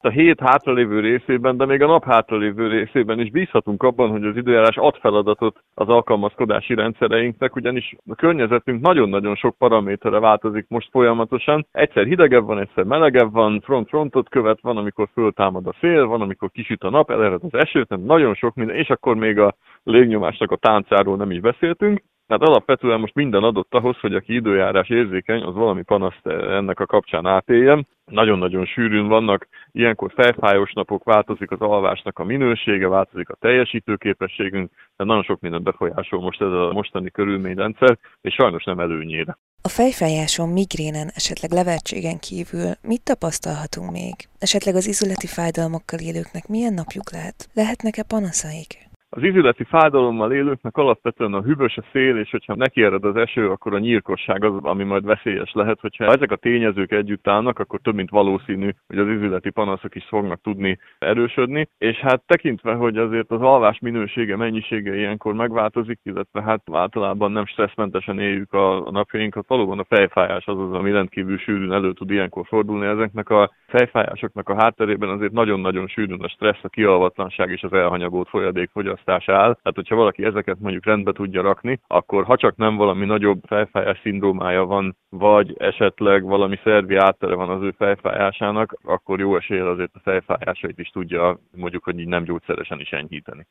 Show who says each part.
Speaker 1: A hét hátralévő részében, de még a nap hátralévő részében is bízhatunk abban, hogy az időjárás ad feladatot az alkalmazkodási rendszereinknek, ugyanis a környezetünk nagyon-nagyon sok paraméterre változik most folyamatosan. Egyszer hidegebb van, egyszer melegebb van, front-frontot követ, van, amikor föltámad a szél, van, amikor kisüt a nap, elered az eső, tehát nagyon sok minden, és akkor még a légnyomásnak a táncáról nem is beszéltünk. Tehát alapvetően most minden adott ahhoz, hogy aki időjárás érzékeny, az valami panaszt ennek a kapcsán átéljen. Nagyon-nagyon sűrűn vannak, ilyenkor felfájós napok, változik az alvásnak a minősége, változik a teljesítőképességünk, de nagyon sok mindent befolyásol most ez a mostani körülményrendszer, és sajnos nem előnyére.
Speaker 2: A fejfájáson, migrénen, esetleg levertségen kívül mit tapasztalhatunk még? Esetleg az izületi fájdalmakkal élőknek milyen napjuk lehet? Lehetnek-e panaszaik?
Speaker 1: Az izületi fájdalommal élőknek alapvetően a hűvös a szél, és hogyha nekiered az eső, akkor a nyírkosság az, ami majd veszélyes lehet. Hogyha ezek a tényezők együtt állnak, akkor több mint valószínű, hogy az izületi panaszok is fognak tudni erősödni. És hát tekintve, hogy azért az alvás minősége, mennyisége ilyenkor megváltozik, illetve hát általában nem stresszmentesen éljük a napjainkat, valóban a fejfájás az az, ami rendkívül sűrűn elő tud ilyenkor fordulni. Ezeknek a fejfájásoknak a hátterében azért nagyon-nagyon sűrűn a stressz, a kialvatlanság és az elhanyagolt folyadék fogyasztás áll. Tehát, hogyha valaki ezeket mondjuk rendbe tudja rakni, akkor ha csak nem valami nagyobb fejfájás szindrómája van, vagy esetleg valami szervi áttere van az ő fejfájásának, akkor jó esélye azért a fejfájásait is tudja mondjuk, hogy így nem gyógyszeresen is enyhíteni.